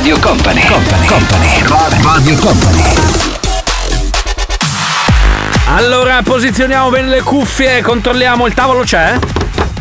Radio Company, Company, Company, Radio Company. Allora, posizioniamo bene le cuffie, controlliamo il tavolo c'è?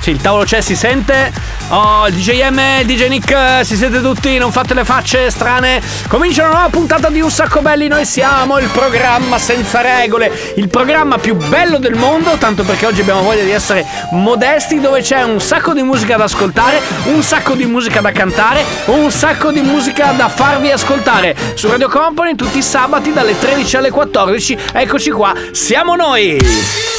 Sì, il tavolo c'è, si sente. Oh, il DJ M, il DJ Nick, si siete tutti, non fate le facce strane. Comincia una nuova puntata di Un Sacco Belli, noi siamo il programma senza regole, il programma più bello del mondo, tanto perché oggi abbiamo voglia di essere modesti, dove c'è un sacco di musica da ascoltare, un sacco di musica da cantare, un sacco di musica da farvi ascoltare. Su Radio Company tutti i sabati dalle 13 alle 14, eccoci qua, siamo noi!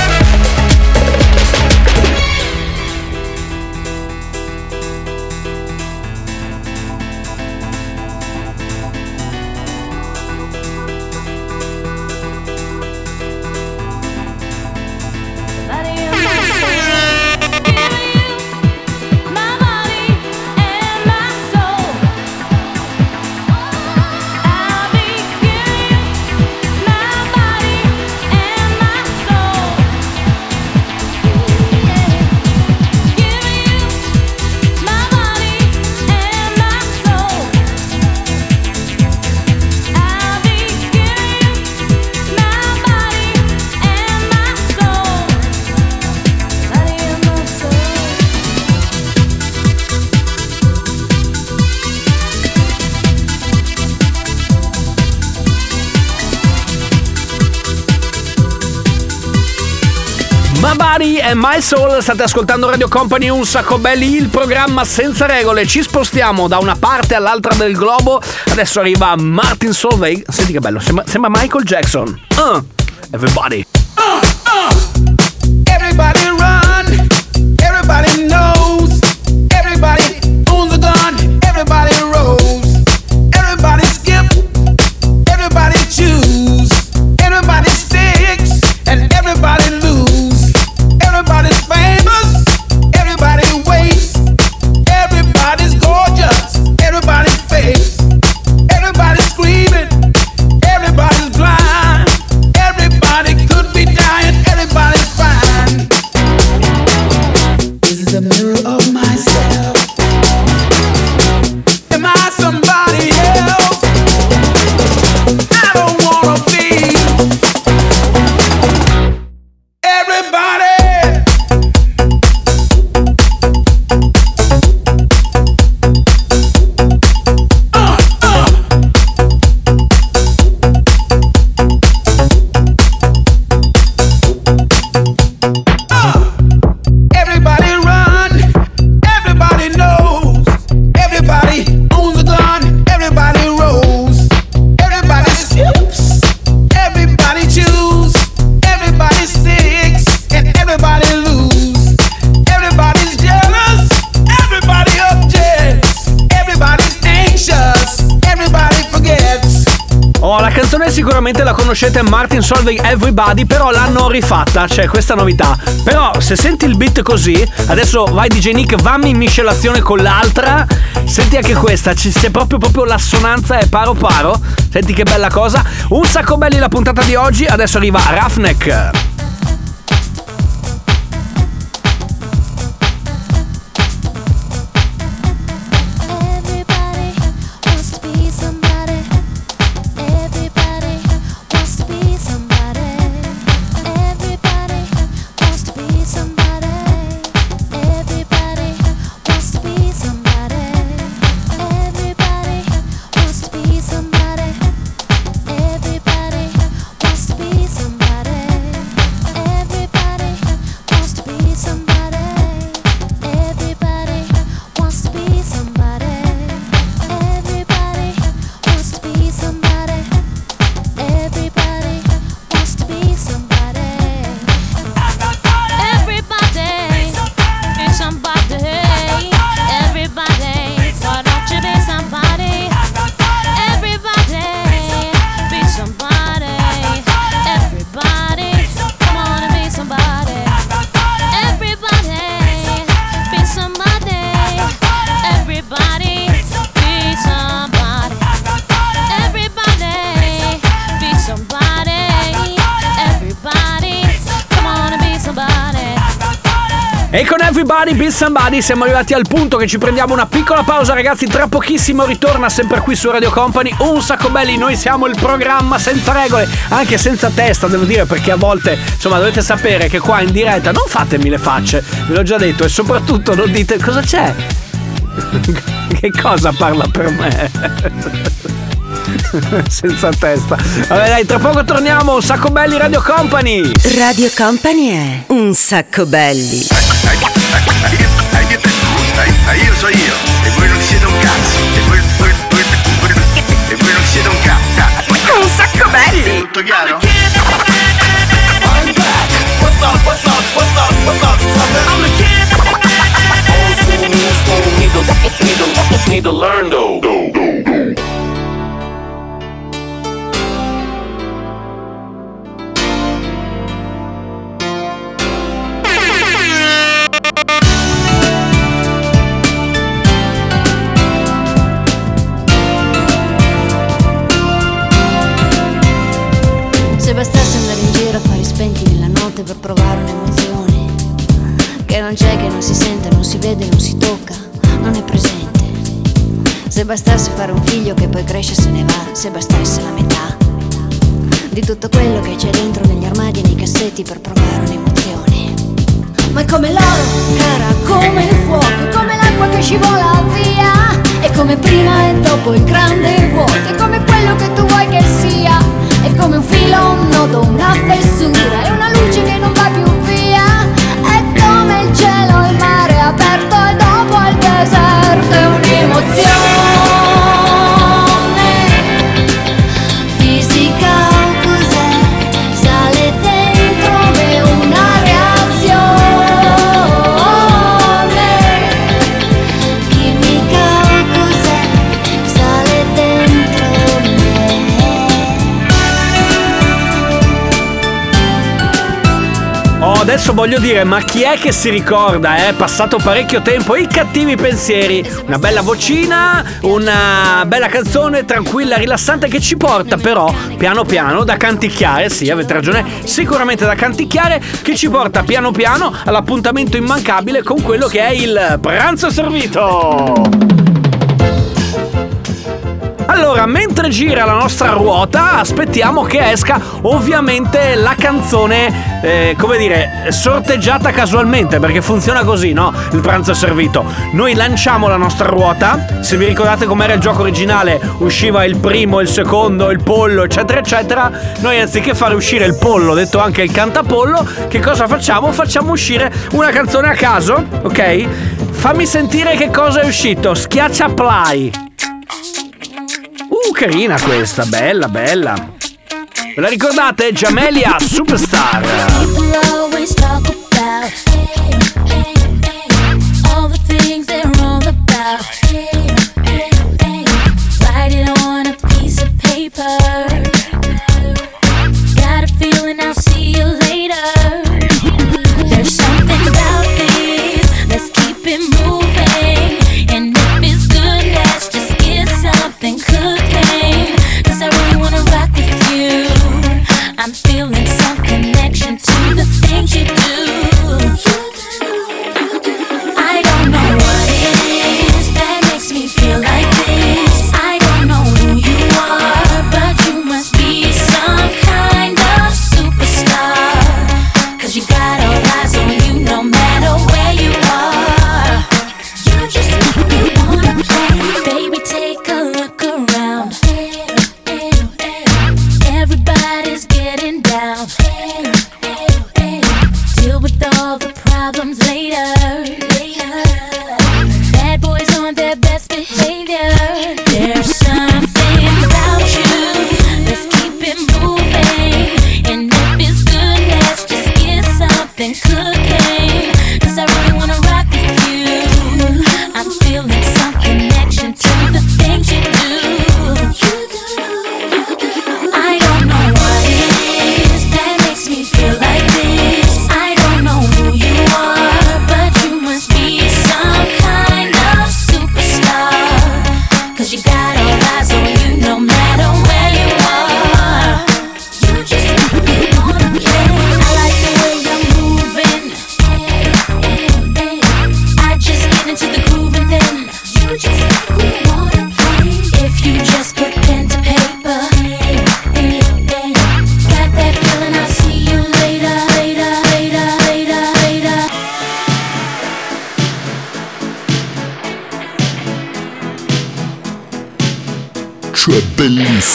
My Body and My Soul, state ascoltando Radio Company Un Sacco Belli, il programma senza regole. Ci spostiamo da una parte all'altra del globo. Adesso arriva Martin Solveig. Senti che bello, sembra, sembra Michael Jackson. Uh, everybody. Everybody sicuramente la conoscete, Martin Solveig Everybody, però l'hanno rifatta, c'è questa novità. Però se senti il beat così, adesso vai DJ Nick, vammi in miscelazione con l'altra, senti anche questa, c'è proprio, proprio l'assonanza è paro paro, senti che bella cosa. Un sacco belli la puntata di oggi, adesso arriva Roughneck. Con Everybody Be Somebody siamo arrivati al punto che ci prendiamo una piccola pausa ragazzi, tra pochissimo ritorna sempre qui su Radio Company un sacco belli, noi siamo il programma senza regole, anche senza testa devo dire perché a volte insomma dovete sapere che qua in diretta non fatemi le facce, ve l'ho già detto e soprattutto non dite cosa c'è. che cosa parla per me? senza testa. Vabbè dai, tra poco torniamo, un sacco belli Radio Company. Radio Company è un sacco belli. Io so io, e voi non siete un cazzo, e voi, voi, voi, voi- e voi non siete un cazzo. Un sacco belli. Tutto chiaro? What's up, what's up, what's up, what's up, sucker? I'm the kid. Old school, new school, need to, need to, need to learn though. Bastasse fare un figlio che poi cresce e se ne va Se bastasse la metà. Di tutto quello che c'è dentro negli armadi e nei cassetti per provare un'emozione. Ma è come l'oro, cara, come il fuoco Come l'acqua che scivola via. È come prima e dopo il grande vuoto È come quello che tu vuoi che sia. È come un filo, un nodo, una fessura È una luce che non va più via. È come il cielo, il mare aperto E dopo il deserto È un'emozione Fisica adesso voglio dire, ma chi è che si ricorda? È passato parecchio tempo. I cattivi pensieri. Una bella vocina, una bella canzone tranquilla, rilassante che ci porta però piano piano da canticchiare. Sì, avete ragione, sicuramente da canticchiare. Che ci porta piano piano all'appuntamento immancabile con quello che è il pranzo servito. Allora, mentre gira la nostra ruota, aspettiamo che esca ovviamente la canzone, eh, come dire, sorteggiata casualmente, perché funziona così, no? Il pranzo è servito. Noi lanciamo la nostra ruota, se vi ricordate com'era il gioco originale, usciva il primo, il secondo, il pollo, eccetera, eccetera. Noi anziché fare uscire il pollo, detto anche il cantapollo, che cosa facciamo? Facciamo uscire una canzone a caso, ok? Fammi sentire che cosa è uscito. Schiaccia play. Uh, carina questa, bella, bella. Ve la ricordate? Jamelia Superstar.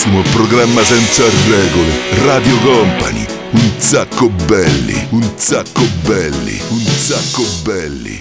bellissimo programma senza regole, Radio Company. Un sacco belli, un sacco belli, un sacco belli.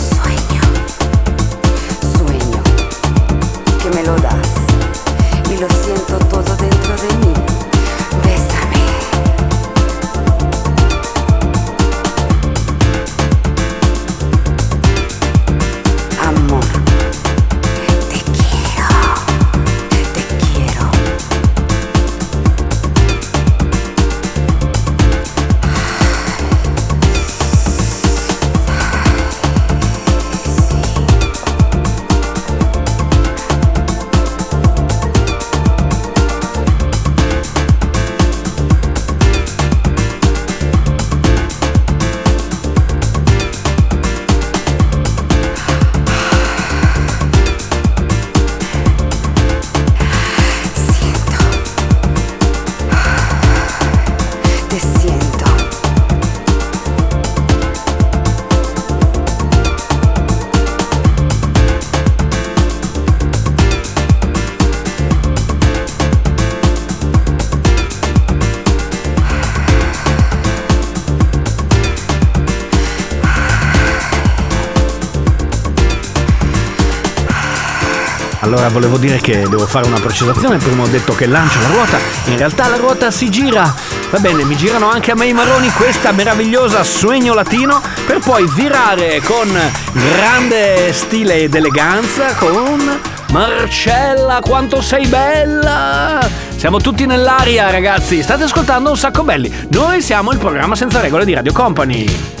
Allora volevo dire che devo fare una precisazione, prima ho detto che lancio la ruota, in realtà la ruota si gira. Va bene, mi girano anche a me i marroni questa meravigliosa sueño latino per poi virare con grande stile ed eleganza con Marcella, quanto sei bella! Siamo tutti nell'aria, ragazzi. State ascoltando un sacco belli. Noi siamo il programma senza regole di Radio Company.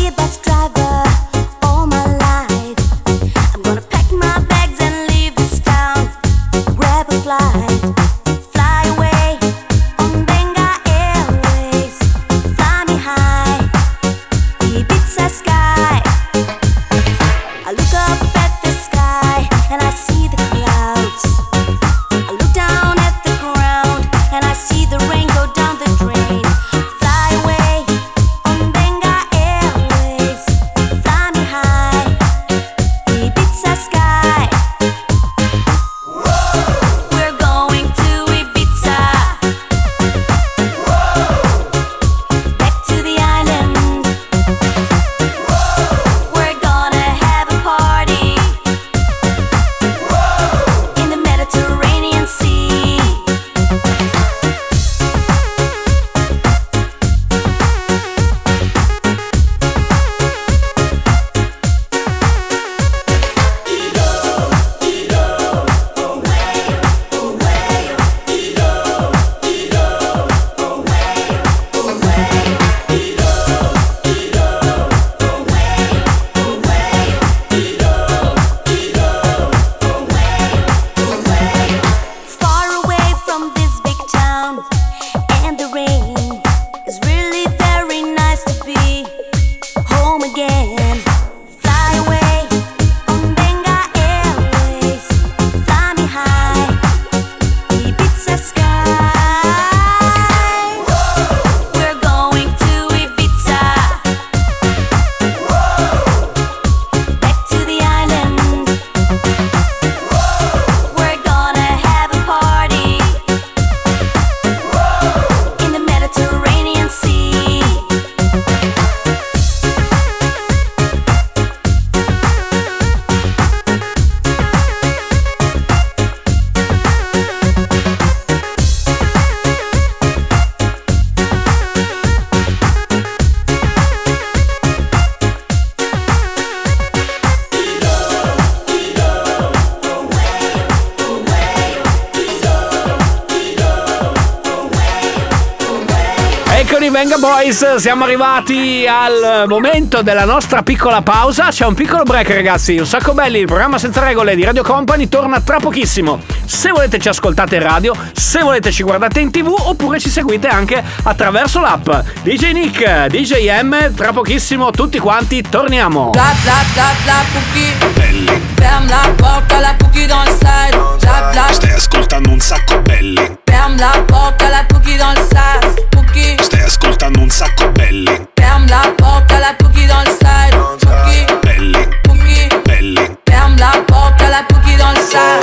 Venga Boys, siamo arrivati al momento della nostra piccola pausa. C'è un piccolo break, ragazzi. Un sacco belli, il programma senza regole di Radio Company torna tra pochissimo. Se volete ci ascoltate in radio, se volete ci guardate in tv oppure ci seguite anche attraverso l'app DJ Nick, DJ M, tra pochissimo tutti quanti torniamo. Bla bla bla bla cookie. Ferm la porta, la cookie dans le side. Bla bla. Stai ascoltando un sacco belli. Ferme la porte à la Pookie dans le sas. Pookie. Stai ascoltando un sacco belli. Ferme la porte à la Pookie dans le sas. Pookie. Belli. Pookie. Belli. Ferme la porte à la Pookie dans le sas.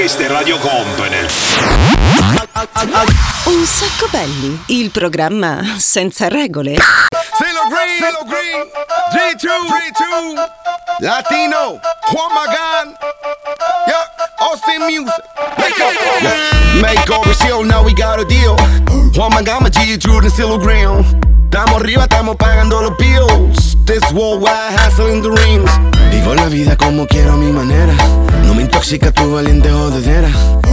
questa Radio Company. Un sacco belli, il programma senza regole. Sailor Green, Sailor Green, G2, G2, Latino, Juan Magan, yeah, Austin Music, make up, yeah. make up, now we got a deal. Juan Magan, G2, and Sailor Green. Estamos arriba, estamos pagando los bills. This worldwide hustle in the rings. Vivo la vida como quiero a mi manera. No me intoxica tu valiente jodedera.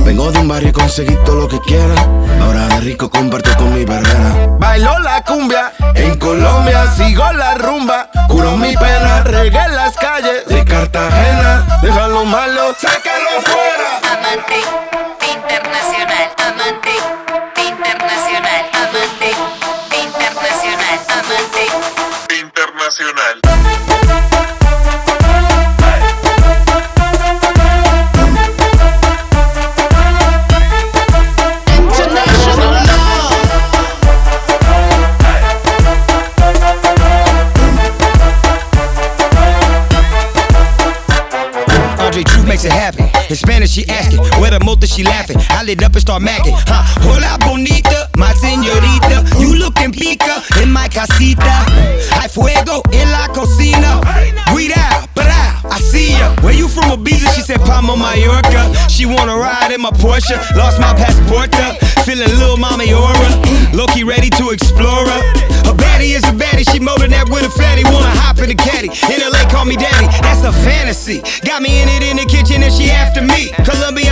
Vengo de un barrio y conseguí todo lo que quiera. Ahora de rico comparto con mi barrera. Bailo la cumbia en Colombia, sigo la rumba. Curo mi pena, regué las calles de Cartagena. Déjalo malo, sácalo fuera. Amante internacional, amante internacional, Truth makes it happen. In Spanish, she asking, where the motor she laughing. I lit up and start macking. Huh? Hola bonita, my señorita. You looking pica in my casita. Hay fuego en la cocina. Breathe out, but out. I see ya. Where you from, Ibiza? She said Palma, Mallorca. She wanna ride in my Porsche. Lost my passport. Up. Feeling little mommy aura. Loki ready to explore her. Her baddie is a baddie. She molding that with a fatty. Wanna hop in the caddy. In LA, call me daddy. That's a fantasy. Got me in it in the kitchen and she after me. Colombiana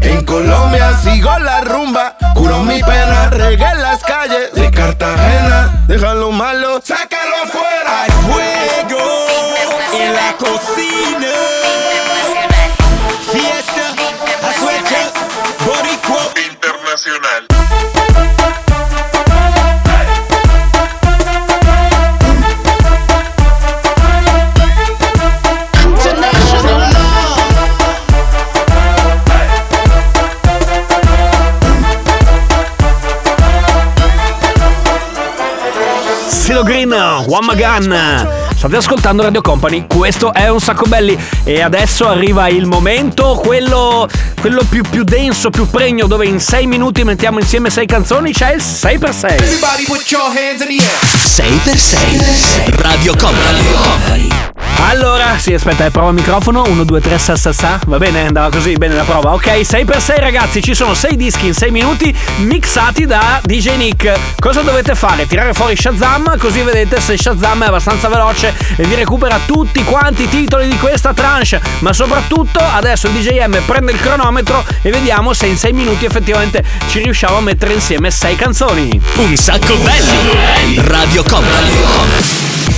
en Colombia, sigo la rumba. Curo mi pena, regué One Magan. State ascoltando Radio Company, questo è un sacco belli e adesso arriva il momento, quello, quello più, più denso, più pregno, dove in 6 minuti mettiamo insieme 6 canzoni, c'è il 6x6. Everybody put your hands in the air. 6x6 Radio Company. Allora, sì, aspetta, eh, prova il microfono. 1, 2, 3, sa, sa, sa. Va bene, andava così, bene la prova. Ok, 6x6 ragazzi, ci sono 6 dischi in 6 minuti mixati da DJ Nick. Cosa dovete fare? Tirare fuori Shazam, così vedete se Shazam è abbastanza veloce e vi recupera tutti quanti i titoli di questa tranche. Ma soprattutto adesso il DJM prende il cronometro e vediamo se in 6 minuti effettivamente ci riusciamo a mettere insieme 6 canzoni. Un sacco belli. Radio Company.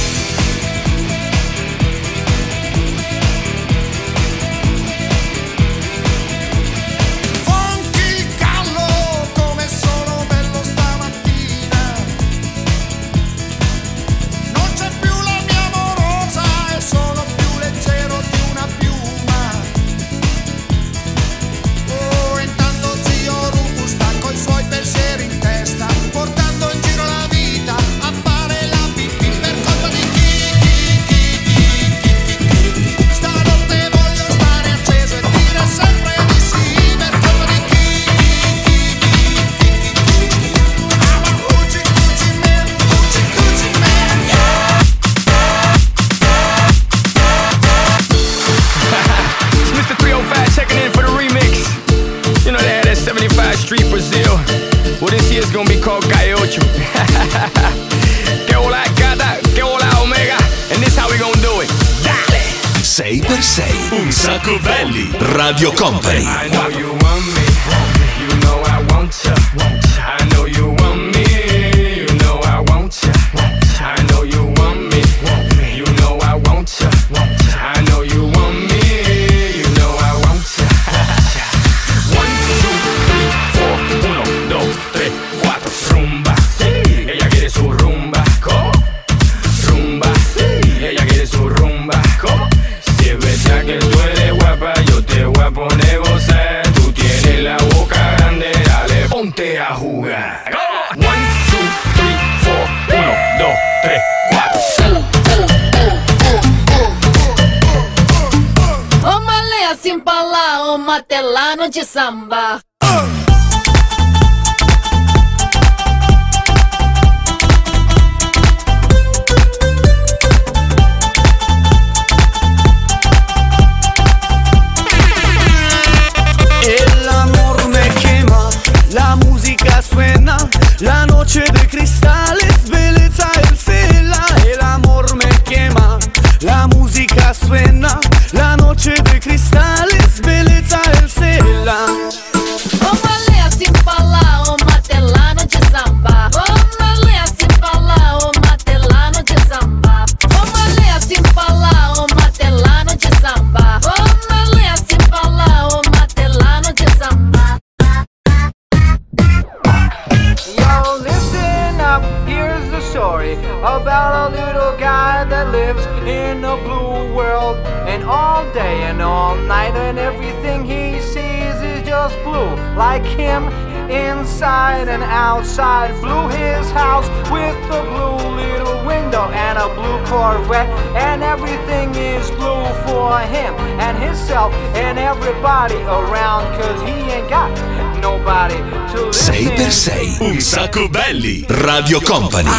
6x6 Un sacco belli. Radio Company. I know you want me. You know I want ya. martellano de samba. Uh! suena La noche de cristales, belleza en cela El amor me quema La música suena La noche de cristales, belleza down. in and outside. Blew his house with a blue little window and a blue Corvette. And everything is blue for him and himself and everybody around. Cause he ain't got nobody to listen. 6x6, un sacco belli. Radio Company.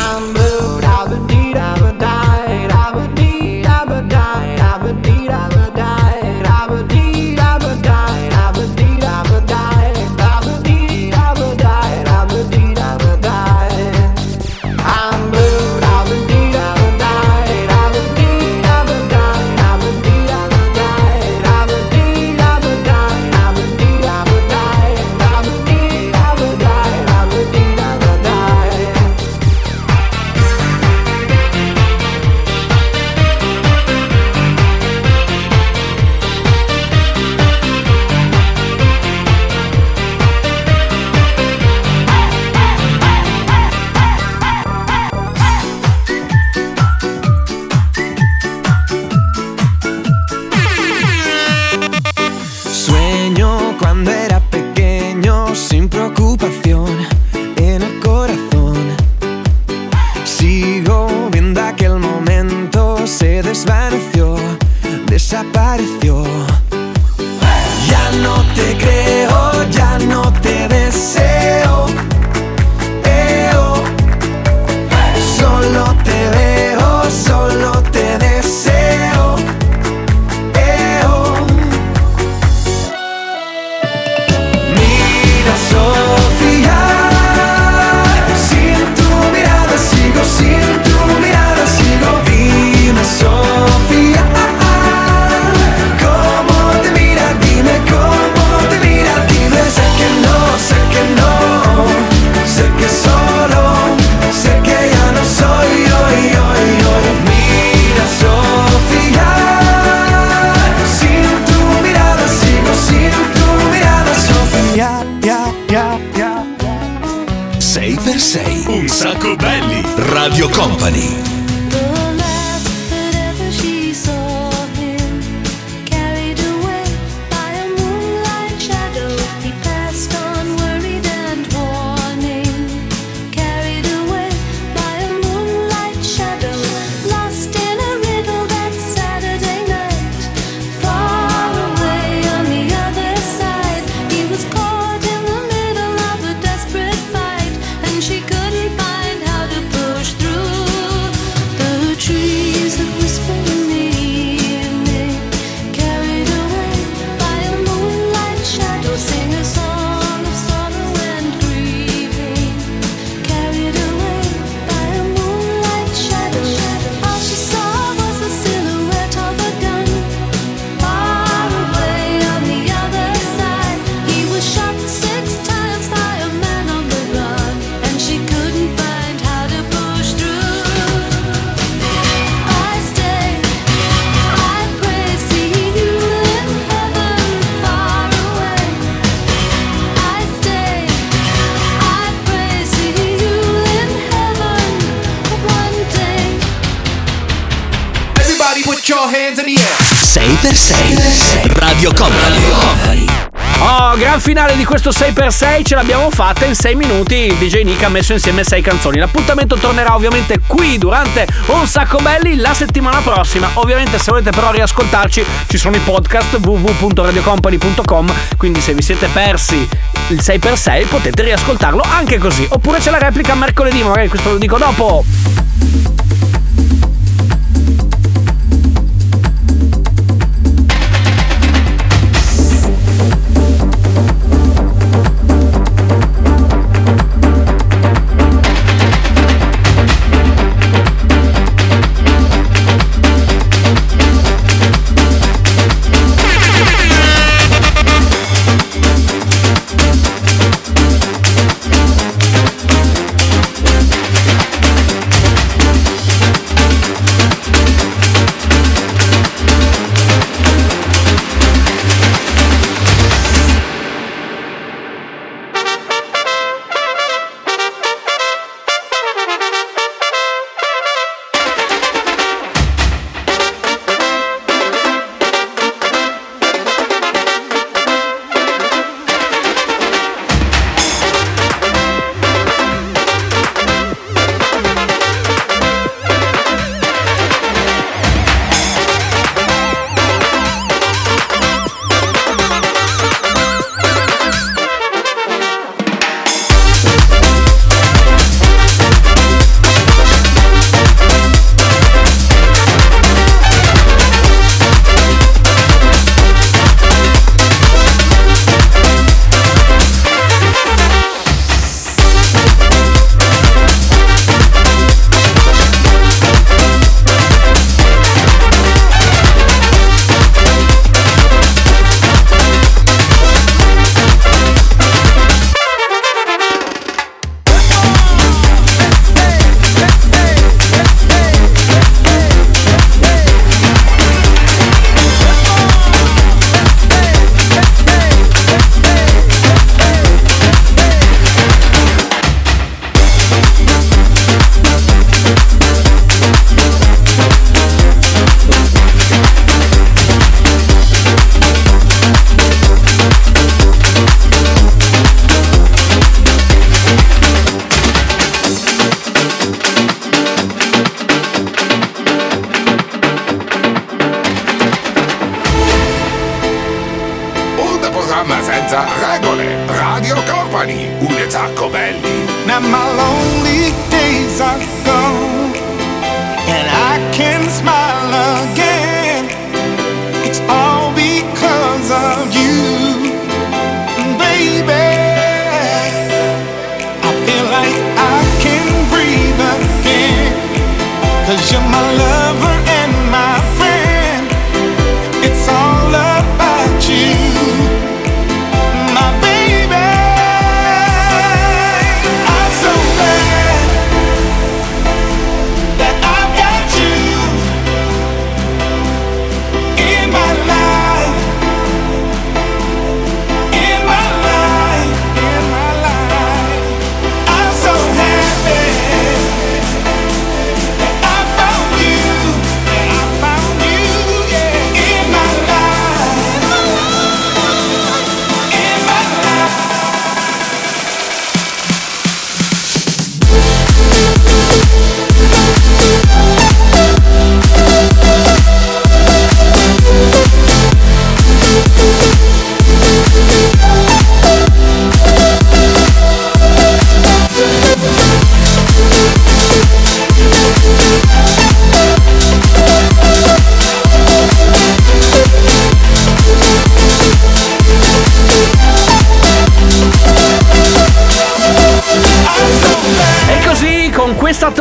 6x6 Radio Company Oh, gran finale di questo 6x6 ce l'abbiamo fatta in 6 minuti. Il DJ Nick ha messo insieme 6 canzoni. L'appuntamento tornerà ovviamente qui durante Un sacco belli la settimana prossima. Ovviamente se volete però riascoltarci ci sono i podcast www.radiocompany.com, quindi se vi siete persi il 6x6 potete riascoltarlo anche così. Oppure c'è la replica mercoledì, magari questo lo dico dopo.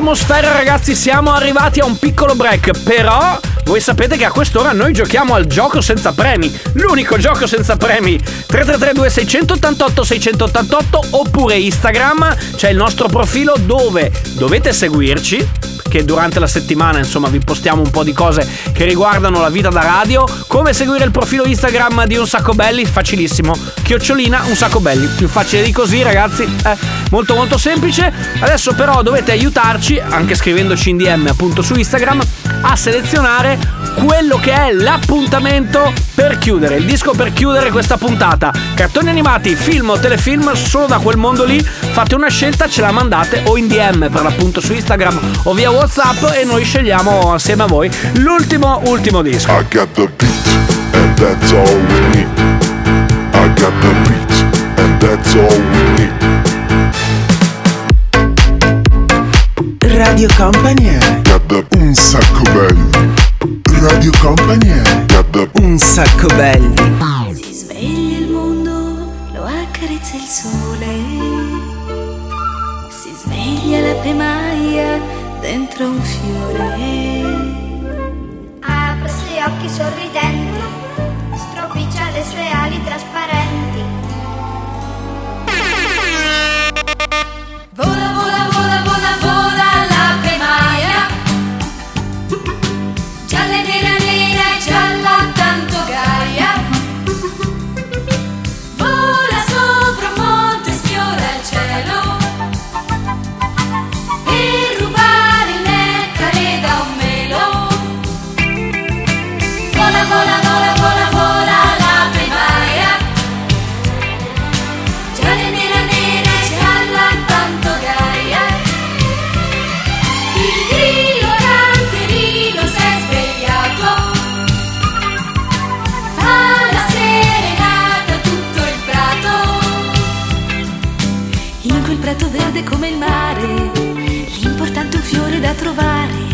Atmosfera ragazzi siamo arrivati a un piccolo break, però voi sapete che a quest'ora noi giochiamo al gioco senza premi, l'unico gioco senza premi. 3332 688 688 oppure Instagram, c'è il nostro profilo dove dovete seguirci che durante la settimana insomma vi postiamo un po' di cose che riguardano la vita da radio. Come seguire il profilo Instagram di Un Sacco Belli? Facilissimo. Chiocciolina Un Sacco Belli. Più facile di così ragazzi. Eh, molto molto semplice. Adesso però dovete aiutarci, anche scrivendoci in DM appunto su Instagram, a selezionare quello che è l'appuntamento per chiudere, il disco per chiudere questa puntata. Cartoni animati, film o telefilm, solo da quel mondo lì. Fate una scelta, ce la mandate o in DM per l'appunto su Instagram o via WhatsApp. Whatsapp e noi scegliamo assieme a voi l'ultimo, ultimo disco. I got the beat and that's all we need. I got the beat and that's all we need. Radio Company è un sacco belli. Radio Company è un sacco belli. Si sveglia il mondo, lo accarezza il sole. Si sveglia la pemaia dentro un fiore. Apre i suoi occhi sorridendo, stropiccia le sue ali trasparenti. come il mare, l'importante è un fiore da trovare.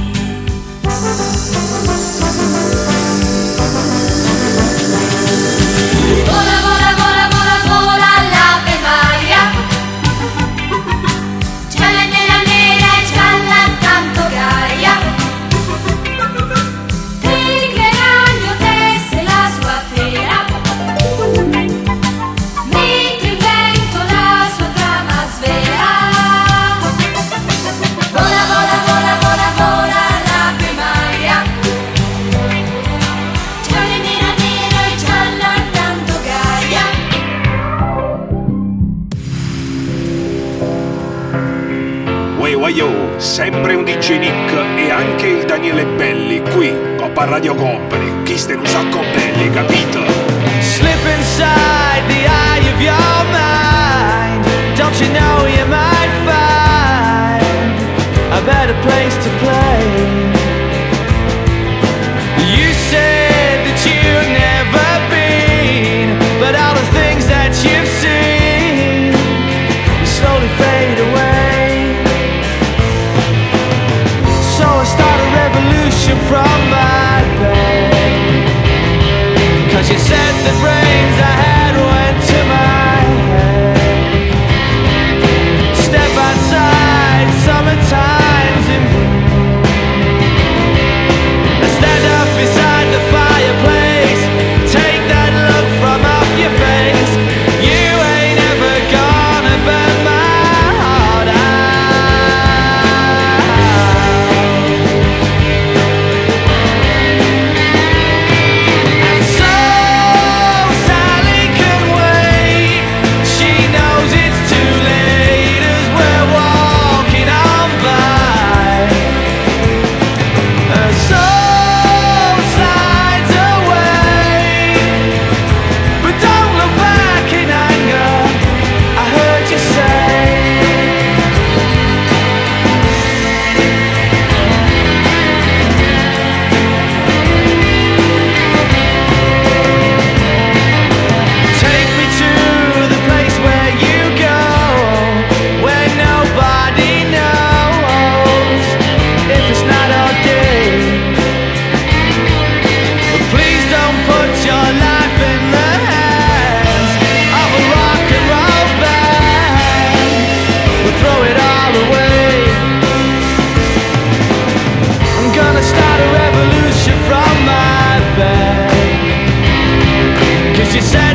she said.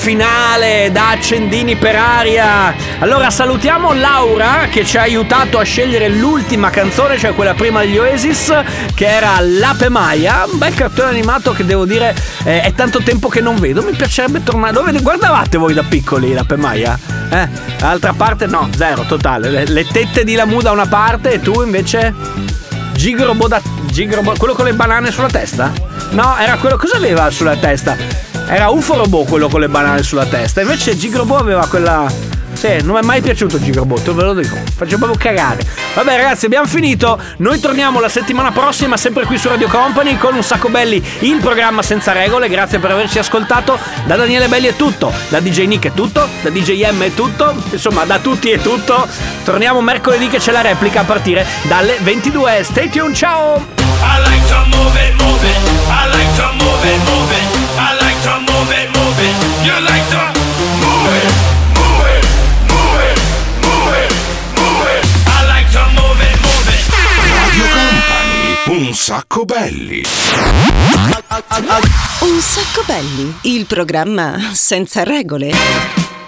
Finale da accendini per aria. Allora salutiamo Laura che ci ha aiutato a scegliere l'ultima canzone, cioè quella prima degli Oasis, che era L'Ape Maia, un bel cartone animato che devo dire eh, è tanto tempo che non vedo, mi piacerebbe tornare. Dove guardavate voi da piccoli L'Ape Maia? Eh? Dall'altra parte no, zero, totale. Le, le tette di Lamu da una parte e tu invece... Gigrobo da... Gigrobo... Quello con le banane sulla testa? No, era quello... Cosa aveva sulla testa? Era UFO Robot quello con le banane sulla testa. Invece Gigrobo aveva quella... Sì, non mi è mai piaciuto Gigrobo, te ve lo dico. Faccio proprio cagare. Vabbè ragazzi, abbiamo finito. Noi torniamo la settimana prossima, sempre qui su Radio Company, con un sacco belli, il programma senza regole. Grazie per averci ascoltato. Da Daniele Belli è tutto, da DJ Nick è tutto, da DJ M è tutto, insomma da tutti è tutto. Torniamo mercoledì che c'è la replica a partire dalle 22. Stay tuned, ciao! I like to move it, move it. I like to move it, move it. Un sacco belli. Un sacco belli, il programma senza regole.